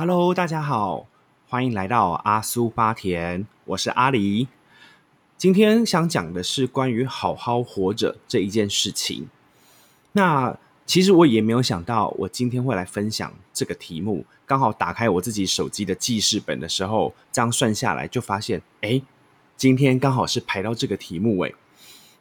Hello，大家好，欢迎来到阿苏巴田，我是阿狸。今天想讲的是关于好好活着这一件事情。那其实我也没有想到，我今天会来分享这个题目。刚好打开我自己手机的记事本的时候，这样算下来就发现，哎，今天刚好是排到这个题目，哎。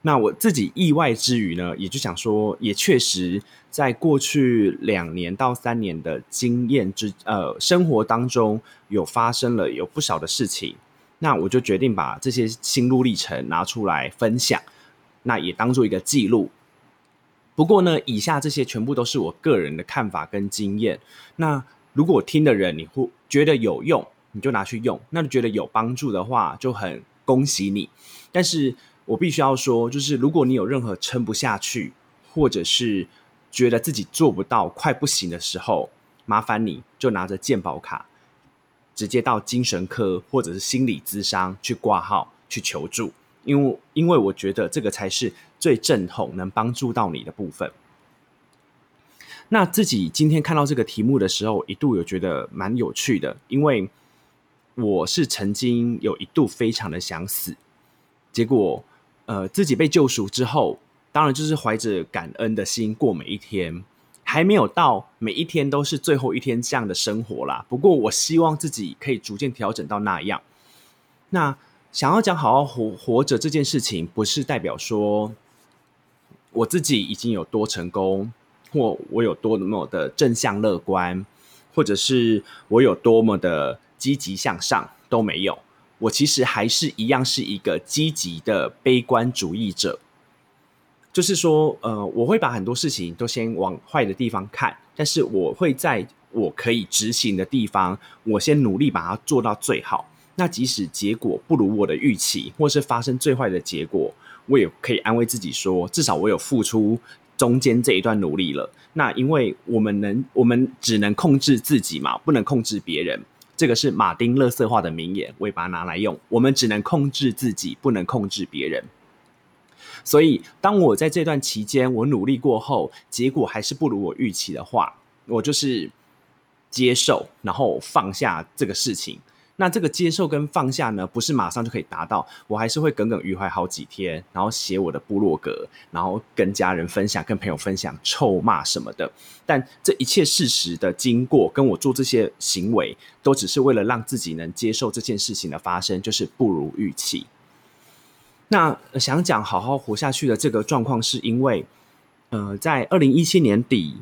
那我自己意外之余呢，也就想说，也确实在过去两年到三年的经验之呃生活当中，有发生了有不少的事情。那我就决定把这些心路历程拿出来分享，那也当做一个记录。不过呢，以下这些全部都是我个人的看法跟经验。那如果听的人你会觉得有用，你就拿去用；那你觉得有帮助的话，就很恭喜你。但是我必须要说，就是如果你有任何撑不下去，或者是觉得自己做不到、快不行的时候，麻烦你就拿着健保卡，直接到精神科或者是心理咨商去挂号去求助，因为因为我觉得这个才是最正统、能帮助到你的部分。那自己今天看到这个题目的时候，一度有觉得蛮有趣的，因为我是曾经有一度非常的想死，结果。呃，自己被救赎之后，当然就是怀着感恩的心过每一天，还没有到每一天都是最后一天这样的生活啦。不过，我希望自己可以逐渐调整到那样。那想要讲好好活活着这件事情，不是代表说我自己已经有多成功，或我有多么的正向乐观，或者是我有多么的积极向上，都没有。我其实还是一样是一个积极的悲观主义者，就是说，呃，我会把很多事情都先往坏的地方看，但是我会在我可以执行的地方，我先努力把它做到最好。那即使结果不如我的预期，或是发生最坏的结果，我也可以安慰自己说，至少我有付出中间这一段努力了。那因为我们能，我们只能控制自己嘛，不能控制别人。这个是马丁乐色化的名言，我也把它拿来用。我们只能控制自己，不能控制别人。所以，当我在这段期间我努力过后，结果还是不如我预期的话，我就是接受，然后放下这个事情。那这个接受跟放下呢，不是马上就可以达到，我还是会耿耿于怀好几天，然后写我的部落格，然后跟家人分享，跟朋友分享，臭骂什么的。但这一切事实的经过，跟我做这些行为，都只是为了让自己能接受这件事情的发生，就是不如预期。那想讲好好活下去的这个状况，是因为，呃，在二零一七年底，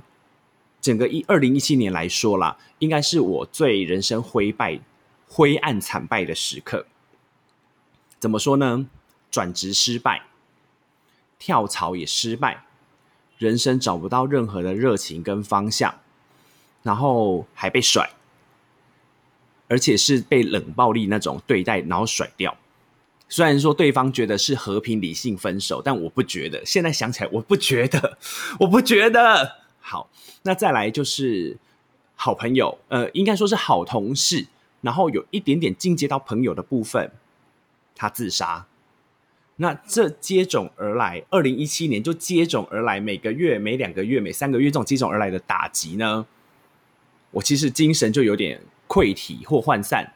整个一二零一七年来说啦，应该是我最人生灰败。灰暗惨败的时刻，怎么说呢？转职失败，跳槽也失败，人生找不到任何的热情跟方向，然后还被甩，而且是被冷暴力那种对待，然后甩掉。虽然说对方觉得是和平理性分手，但我不觉得。现在想起来，我不觉得，我不觉得。好，那再来就是好朋友，呃，应该说是好同事。然后有一点点进阶到朋友的部分，他自杀。那这接踵而来，二零一七年就接踵而来，每个月、每两个月、每三个月这种接踵而来的打击呢，我其实精神就有点溃体或涣散。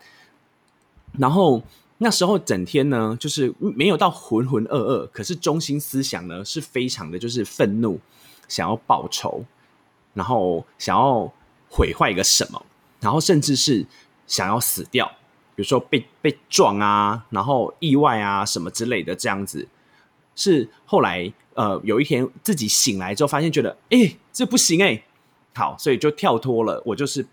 然后那时候整天呢，就是没有到浑浑噩噩，可是中心思想呢是非常的就是愤怒，想要报仇，然后想要毁坏一个什么，然后甚至是。想要死掉，比如说被被撞啊，然后意外啊什么之类的，这样子是后来呃有一天自己醒来之后，发现觉得哎这不行哎，好，所以就跳脱了，我就是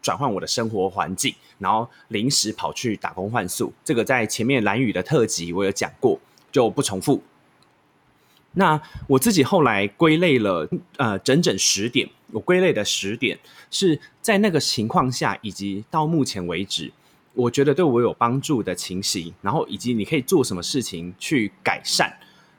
转换我的生活环境，然后临时跑去打工换宿。这个在前面蓝雨的特辑我有讲过，就不重复。那我自己后来归类了，呃，整整十点。我归类的十点是在那个情况下，以及到目前为止，我觉得对我有帮助的情形，然后以及你可以做什么事情去改善，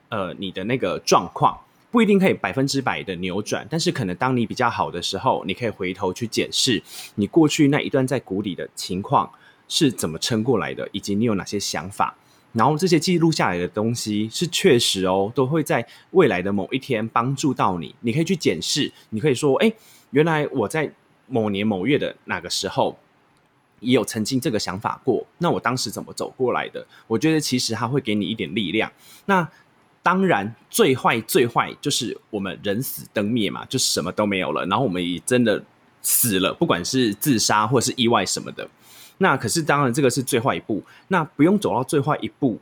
呃，你的那个状况不一定可以百分之百的扭转，但是可能当你比较好的时候，你可以回头去检视你过去那一段在谷底的情况是怎么撑过来的，以及你有哪些想法。然后这些记录下来的东西是确实哦，都会在未来的某一天帮助到你。你可以去检视，你可以说：“哎，原来我在某年某月的哪个时候，也有曾经这个想法过。那我当时怎么走过来的？我觉得其实它会给你一点力量。那当然，最坏最坏就是我们人死灯灭嘛，就什么都没有了。然后我们也真的死了，不管是自杀或是意外什么的。那可是当然，这个是最坏一步。那不用走到最坏一步，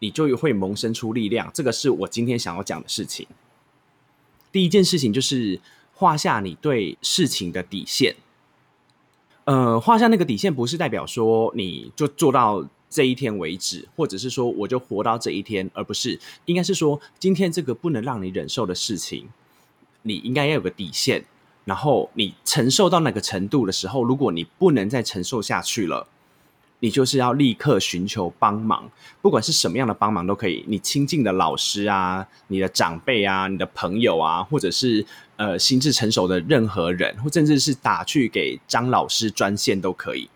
你就会萌生出力量。这个是我今天想要讲的事情。第一件事情就是画下你对事情的底线。呃，画下那个底线不是代表说你就做到这一天为止，或者是说我就活到这一天，而不是应该是说今天这个不能让你忍受的事情，你应该要有个底线。然后你承受到那个程度的时候，如果你不能再承受下去了。你就是要立刻寻求帮忙，不管是什么样的帮忙都可以。你亲近的老师啊，你的长辈啊，你的朋友啊，或者是呃心智成熟的任何人，或甚至是打去给张老师专线都可以。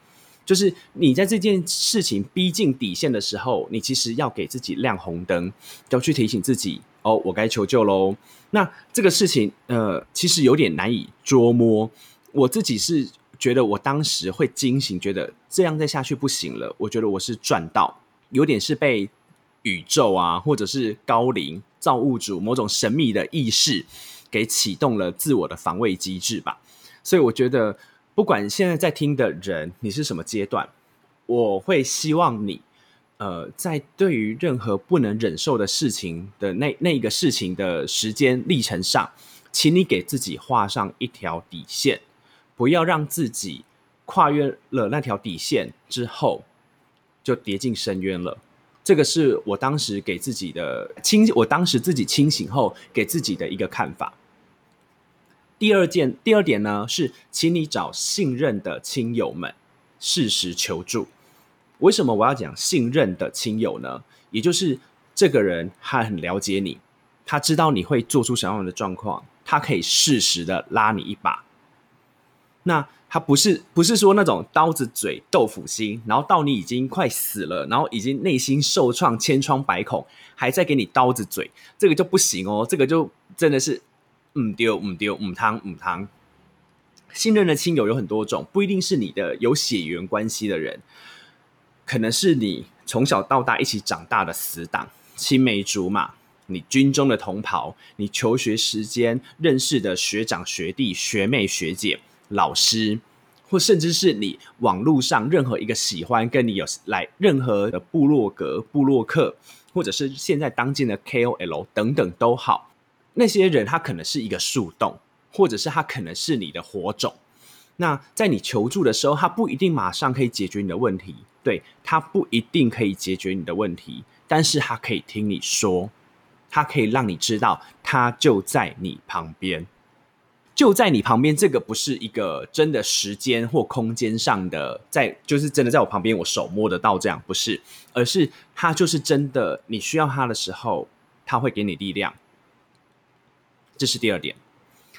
就是你在这件事情逼近底线的时候，你其实要给自己亮红灯，要去提醒自己哦，我该求救喽。那这个事情呃，其实有点难以捉摸。我自己是。觉得我当时会惊醒，觉得这样再下去不行了。我觉得我是赚到，有点是被宇宙啊，或者是高龄造物主某种神秘的意识给启动了自我的防卫机制吧。所以我觉得，不管现在在听的人你是什么阶段，我会希望你，呃，在对于任何不能忍受的事情的那那个事情的时间历程上，请你给自己画上一条底线。不要让自己跨越了那条底线之后，就跌进深渊了。这个是我当时给自己的清，我当时自己清醒后给自己的一个看法。第二件，第二点呢是，请你找信任的亲友们适时求助。为什么我要讲信任的亲友呢？也就是这个人他很了解你，他知道你会做出什么样的状况，他可以适时的拉你一把。那他不是不是说那种刀子嘴豆腐心，然后到你已经快死了，然后已经内心受创千疮百孔，还在给你刀子嘴，这个就不行哦，这个就真的是唔丢唔丢唔汤唔汤。信任的亲友有很多种，不一定是你的有血缘关系的人，可能是你从小到大一起长大的死党、青梅竹马，你军中的同袍，你求学时间认识的学长学弟学妹学姐。老师，或甚至是你网络上任何一个喜欢跟你有来任何的部落格、部落客，或者是现在当今的 KOL 等等都好，那些人他可能是一个树洞，或者是他可能是你的火种。那在你求助的时候，他不一定马上可以解决你的问题，对他不一定可以解决你的问题，但是他可以听你说，他可以让你知道他就在你旁边。就在你旁边，这个不是一个真的时间或空间上的，在就是真的在我旁边，我手摸得到这样，不是，而是他就是真的，你需要他的时候，他会给你力量。这是第二点。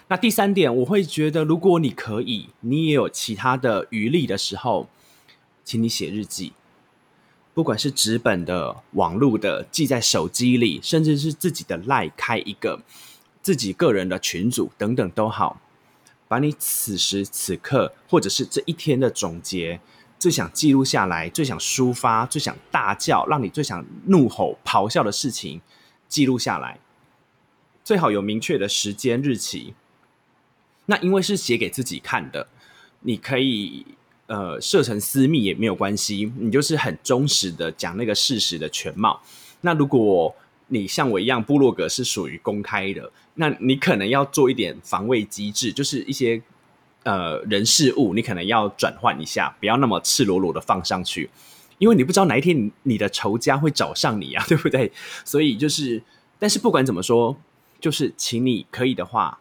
那第三点，我会觉得，如果你可以，你也有其他的余力的时候，请你写日记，不管是纸本的、网络的，记在手机里，甚至是自己的赖开一个。自己个人的群组等等都好，把你此时此刻或者是这一天的总结，最想记录下来、最想抒发、最想大叫、让你最想怒吼咆哮的事情记录下来，最好有明确的时间日期。那因为是写给自己看的，你可以呃设成私密也没有关系，你就是很忠实的讲那个事实的全貌。那如果你像我一样，部落格是属于公开的，那你可能要做一点防卫机制，就是一些呃人事物，你可能要转换一下，不要那么赤裸裸的放上去，因为你不知道哪一天你的仇家会找上你啊，对不对？所以就是，但是不管怎么说，就是请你可以的话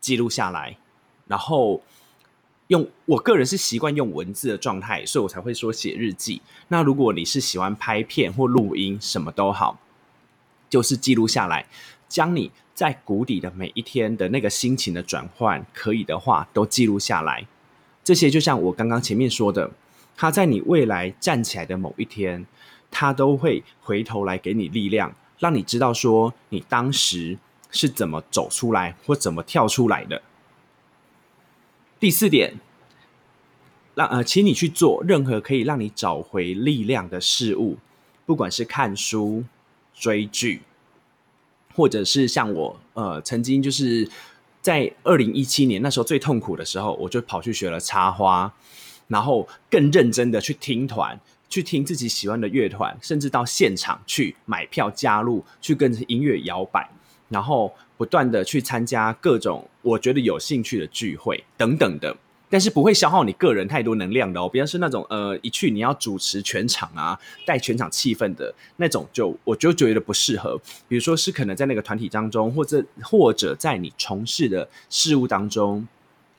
记录下来，然后用我个人是习惯用文字的状态，所以我才会说写日记。那如果你是喜欢拍片或录音，什么都好。就是记录下来，将你在谷底的每一天的那个心情的转换，可以的话都记录下来。这些就像我刚刚前面说的，他在你未来站起来的某一天，他都会回头来给你力量，让你知道说你当时是怎么走出来或怎么跳出来的。第四点，让呃，请你去做任何可以让你找回力量的事物，不管是看书、追剧，或者是像我呃曾经就是在二零一七年那时候最痛苦的时候，我就跑去学了插花，然后更认真的去听团，去听自己喜欢的乐团，甚至到现场去买票加入，去跟着音乐摇摆，然后不断的去参加各种我觉得有兴趣的聚会等等的。但是不会消耗你个人太多能量的哦，比方是那种呃一去你要主持全场啊，带全场气氛的那种，就我就觉得不适合。比如说是可能在那个团体当中，或者或者在你从事的事物当中，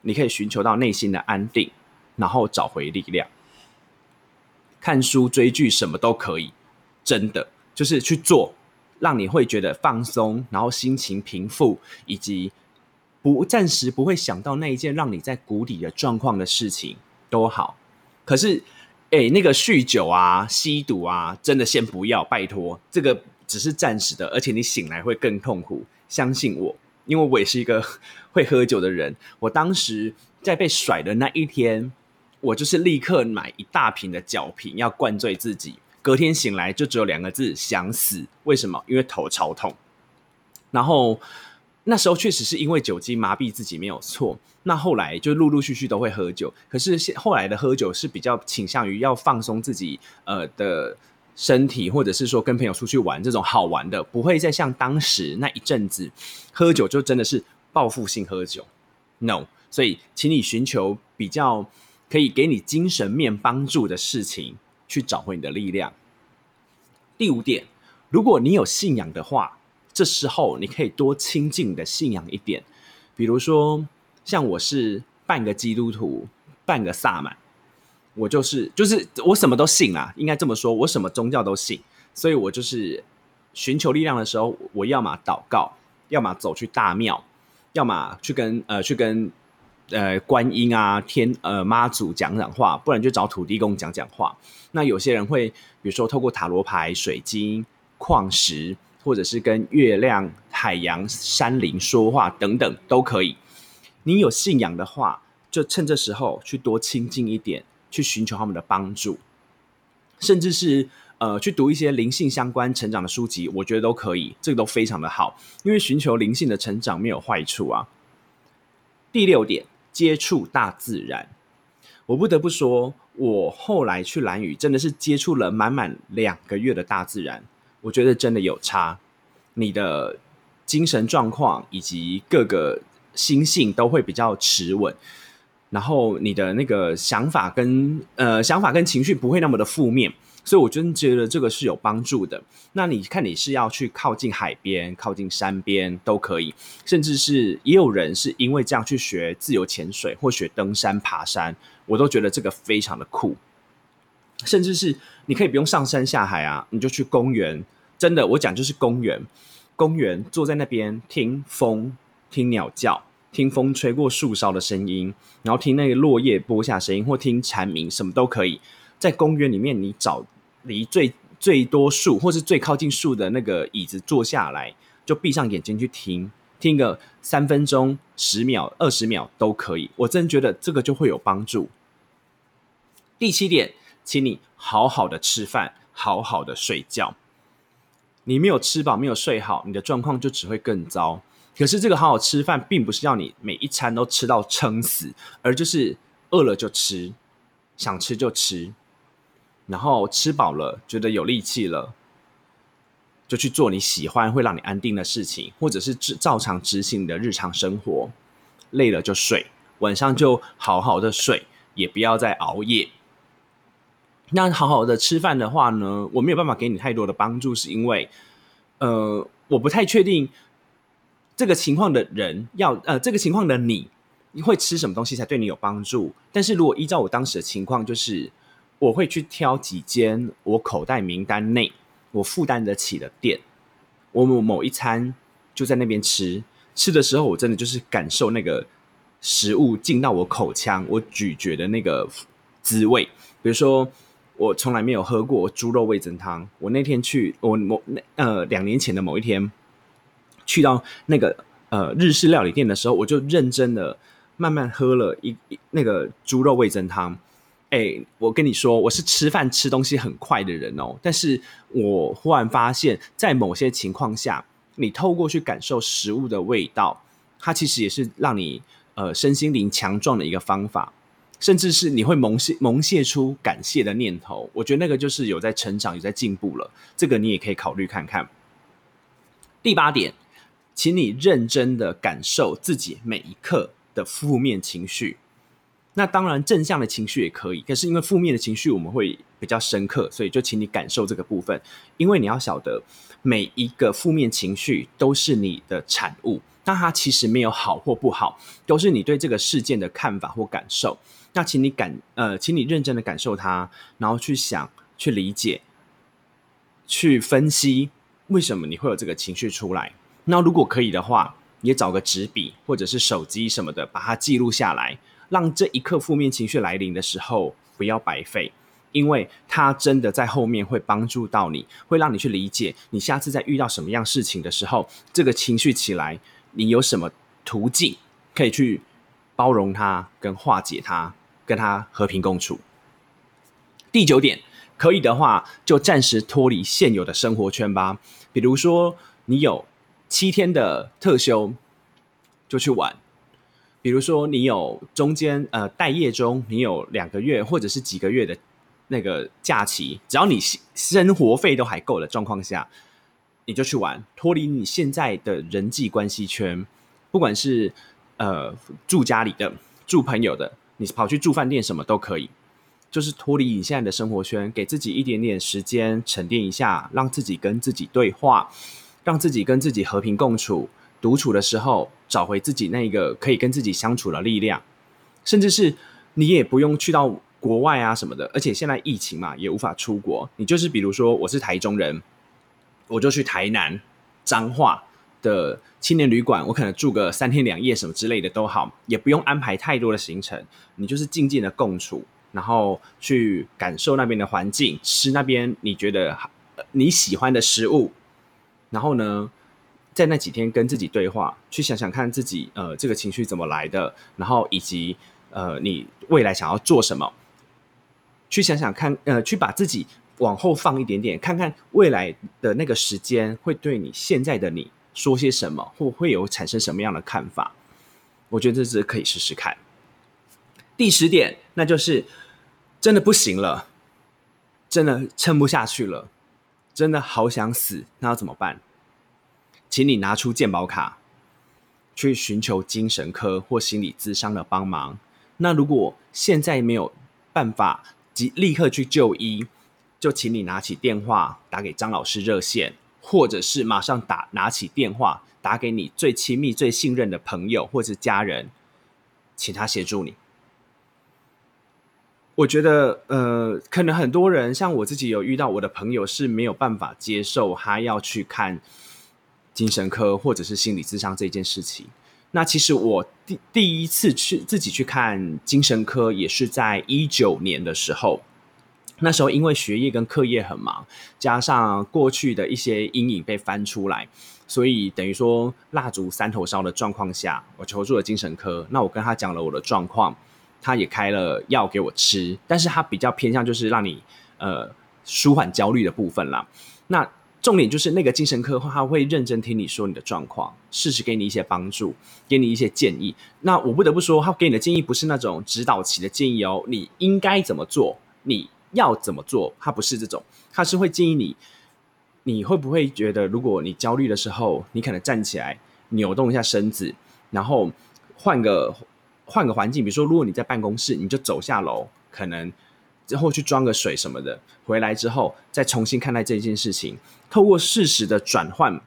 你可以寻求到内心的安定，然后找回力量。看书、追剧什么都可以，真的就是去做，让你会觉得放松，然后心情平复，以及。不，暂时不会想到那一件让你在谷底的状况的事情都好。可是，哎，那个酗酒啊、吸毒啊，真的先不要，拜托，这个只是暂时的，而且你醒来会更痛苦。相信我，因为我也是一个会喝酒的人。我当时在被甩的那一天，我就是立刻买一大瓶的酒瓶，要灌醉自己。隔天醒来就只有两个字：想死。为什么？因为头超痛。然后。那时候确实是因为酒精麻痹自己没有错，那后来就陆陆续续都会喝酒，可是后来的喝酒是比较倾向于要放松自己呃的身体，或者是说跟朋友出去玩这种好玩的，不会再像当时那一阵子喝酒就真的是报复性喝酒，no，所以请你寻求比较可以给你精神面帮助的事情，去找回你的力量。第五点，如果你有信仰的话。这时候你可以多亲近你的信仰一点，比如说像我是半个基督徒，半个萨满，我就是就是我什么都信啦，应该这么说，我什么宗教都信，所以我就是寻求力量的时候，我要么祷告，要么走去大庙，要么去跟呃去跟呃观音啊天呃妈祖讲讲话，不然就找土地公讲讲话。那有些人会比如说透过塔罗牌、水晶、矿石。或者是跟月亮、海洋、山林说话等等都可以。你有信仰的话，就趁这时候去多亲近一点，去寻求他们的帮助，甚至是呃去读一些灵性相关成长的书籍，我觉得都可以，这个都非常的好。因为寻求灵性的成长没有坏处啊。第六点，接触大自然。我不得不说，我后来去蓝屿真的是接触了满满两个月的大自然。我觉得真的有差，你的精神状况以及各个心性都会比较持稳，然后你的那个想法跟呃想法跟情绪不会那么的负面，所以我真觉得这个是有帮助的。那你看你是要去靠近海边、靠近山边都可以，甚至是也有人是因为这样去学自由潜水或学登山、爬山，我都觉得这个非常的酷。甚至是你可以不用上山下海啊，你就去公园。真的，我讲就是公园，公园坐在那边听风、听鸟叫、听风吹过树梢的声音，然后听那个落叶播下声音，或听蝉鸣，什么都可以。在公园里面，你找离最最多树，或是最靠近树的那个椅子坐下来，就闭上眼睛去听，听个三分钟、十秒、二十秒都可以。我真觉得这个就会有帮助。第七点。请你好好的吃饭，好好的睡觉。你没有吃饱，没有睡好，你的状况就只会更糟。可是这个好好吃饭，并不是要你每一餐都吃到撑死，而就是饿了就吃，想吃就吃，然后吃饱了，觉得有力气了，就去做你喜欢、会让你安定的事情，或者是照常执行你的日常生活。累了就睡，晚上就好好的睡，也不要再熬夜。那好好的吃饭的话呢，我没有办法给你太多的帮助，是因为，呃，我不太确定这个情况的人要呃，这个情况的你，你会吃什么东西才对你有帮助？但是如果依照我当时的情况，就是我会去挑几间我口袋名单内我负担得起的店，我某某一餐就在那边吃，吃的时候我真的就是感受那个食物进到我口腔，我咀嚼的那个滋味，比如说。我从来没有喝过猪肉味增汤。我那天去，我某呃两年前的某一天，去到那个呃日式料理店的时候，我就认真的慢慢喝了一那个猪肉味增汤。哎，我跟你说，我是吃饭吃东西很快的人哦。但是我忽然发现，在某些情况下，你透过去感受食物的味道，它其实也是让你呃身心灵强壮的一个方法，甚至是你会萌泄萌泄出感谢的念头。我觉得那个就是有在成长，有在进步了。这个你也可以考虑看看。第八点，请你认真的感受自己每一刻的负面情绪。那当然，正向的情绪也可以，可是因为负面的情绪我们会比较深刻，所以就请你感受这个部分。因为你要晓得，每一个负面情绪都是你的产物，那它其实没有好或不好，都是你对这个事件的看法或感受。那请你感呃，请你认真的感受它，然后去想、去理解、去分析为什么你会有这个情绪出来。那如果可以的话，也找个纸笔或者是手机什么的，把它记录下来。让这一刻负面情绪来临的时候不要白费，因为它真的在后面会帮助到你，会让你去理解你下次在遇到什么样事情的时候，这个情绪起来，你有什么途径可以去包容它、跟化解它、跟它和平共处。第九点，可以的话就暂时脱离现有的生活圈吧，比如说你有七天的特休，就去玩。比如说，你有中间呃待业中，你有两个月或者是几个月的那个假期，只要你生活费都还够的状况下，你就去玩，脱离你现在的人际关系圈，不管是呃住家里的、住朋友的，你跑去住饭店什么都可以，就是脱离你现在的生活圈，给自己一点点时间沉淀一下，让自己跟自己对话，让自己跟自己和平共处。独处的时候，找回自己那个可以跟自己相处的力量，甚至是你也不用去到国外啊什么的。而且现在疫情嘛，也无法出国。你就是比如说，我是台中人，我就去台南彰化的青年旅馆，我可能住个三天两夜什么之类的都好，也不用安排太多的行程。你就是静静的共处，然后去感受那边的环境，吃那边你觉得你喜欢的食物，然后呢？在那几天跟自己对话，去想想看自己呃这个情绪怎么来的，然后以及呃你未来想要做什么，去想想看呃去把自己往后放一点点，看看未来的那个时间会对你现在的你说些什么，或会有产生什么样的看法。我觉得这是可以试试看。第十点，那就是真的不行了，真的撑不下去了，真的好想死，那要怎么办？请你拿出健保卡，去寻求精神科或心理咨商的帮忙。那如果现在没有办法即立刻去就医，就请你拿起电话打给张老师热线，或者是马上打拿起电话打给你最亲密、最信任的朋友或者家人，请他协助你。我觉得，呃，可能很多人像我自己有遇到，我的朋友是没有办法接受他要去看。精神科或者是心理咨商这件事情，那其实我第第一次去自己去看精神科，也是在一九年的时候。那时候因为学业跟课业很忙，加上过去的一些阴影被翻出来，所以等于说蜡烛三头烧的状况下，我求助了精神科。那我跟他讲了我的状况，他也开了药给我吃，但是他比较偏向就是让你呃舒缓焦虑的部分啦。那重点就是那个精神科，他会认真听你说你的状况，适时给你一些帮助，给你一些建议。那我不得不说，他给你的建议不是那种指导期的建议哦，你应该怎么做，你要怎么做，他不是这种，他是会建议你，你会不会觉得，如果你焦虑的时候，你可能站起来扭动一下身子，然后换个换个环境，比如说，如果你在办公室，你就走下楼，可能。之后去装个水什么的，回来之后再重新看待这件事情，透过适时的转换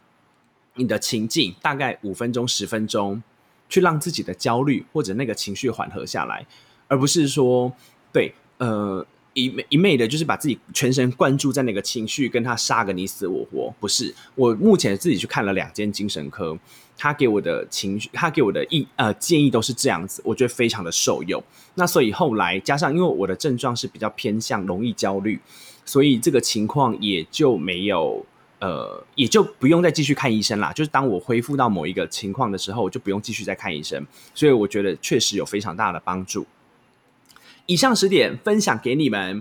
你的情境，大概五分钟十分钟，去让自己的焦虑或者那个情绪缓和下来，而不是说对呃。一一昧的，就是把自己全神贯注在那个情绪，跟他杀个你死我活。不是，我目前自己去看了两间精神科，他给我的情绪，他给我的意呃建议都是这样子，我觉得非常的受用。那所以后来加上，因为我的症状是比较偏向容易焦虑，所以这个情况也就没有呃，也就不用再继续看医生啦。就是当我恢复到某一个情况的时候，就不用继续再看医生。所以我觉得确实有非常大的帮助。以上十点分享给你们。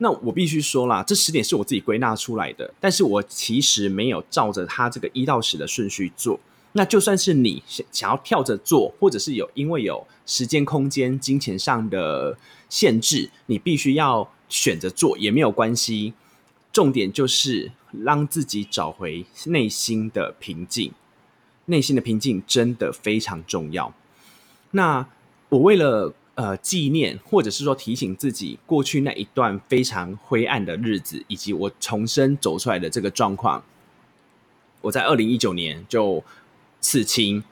那我必须说啦，这十点是我自己归纳出来的，但是我其实没有照着他这个一到十的顺序做。那就算是你想想要跳着做，或者是有因为有时间、空间、金钱上的限制，你必须要选择做也没有关系。重点就是让自己找回内心的平静，内心的平静真的非常重要。那我为了呃纪念，或者是说提醒自己过去那一段非常灰暗的日子，以及我重生走出来的这个状况，我在二零一九年就刺青，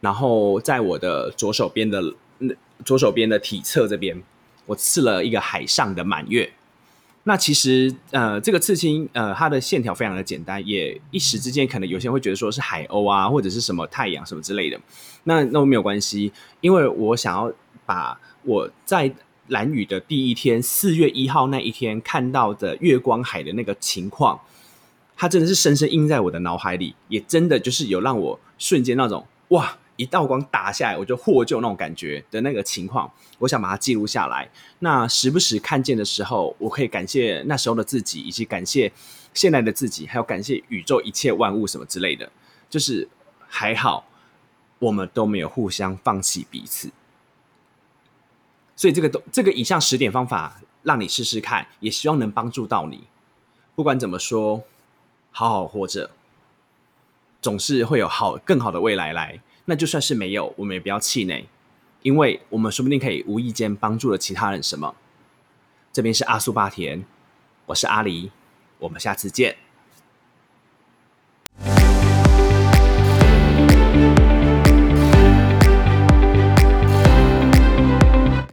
然后在我的左手边的左手边的体侧这边，我刺了一个海上的满月。那其实，呃，这个刺青，呃，它的线条非常的简单，也一时之间可能有些人会觉得说是海鸥啊，或者是什么太阳什么之类的。那那没有关系，因为我想要把我在蓝雨的第一天，四月一号那一天看到的月光海的那个情况，它真的是深深印在我的脑海里，也真的就是有让我瞬间那种哇。一道光打下来，我就获救那种感觉的那个情况，我想把它记录下来。那时不时看见的时候，我可以感谢那时候的自己，以及感谢现在的自己，还有感谢宇宙一切万物什么之类的。就是还好，我们都没有互相放弃彼此。所以这个都这个以上十点方法，让你试试看，也希望能帮助到你。不管怎么说，好好活着，总是会有好更好的未来来。那就算是没有，我们也不要气馁，因为我们说不定可以无意间帮助了其他人什么。这边是阿苏巴田，我是阿狸，我们下次见。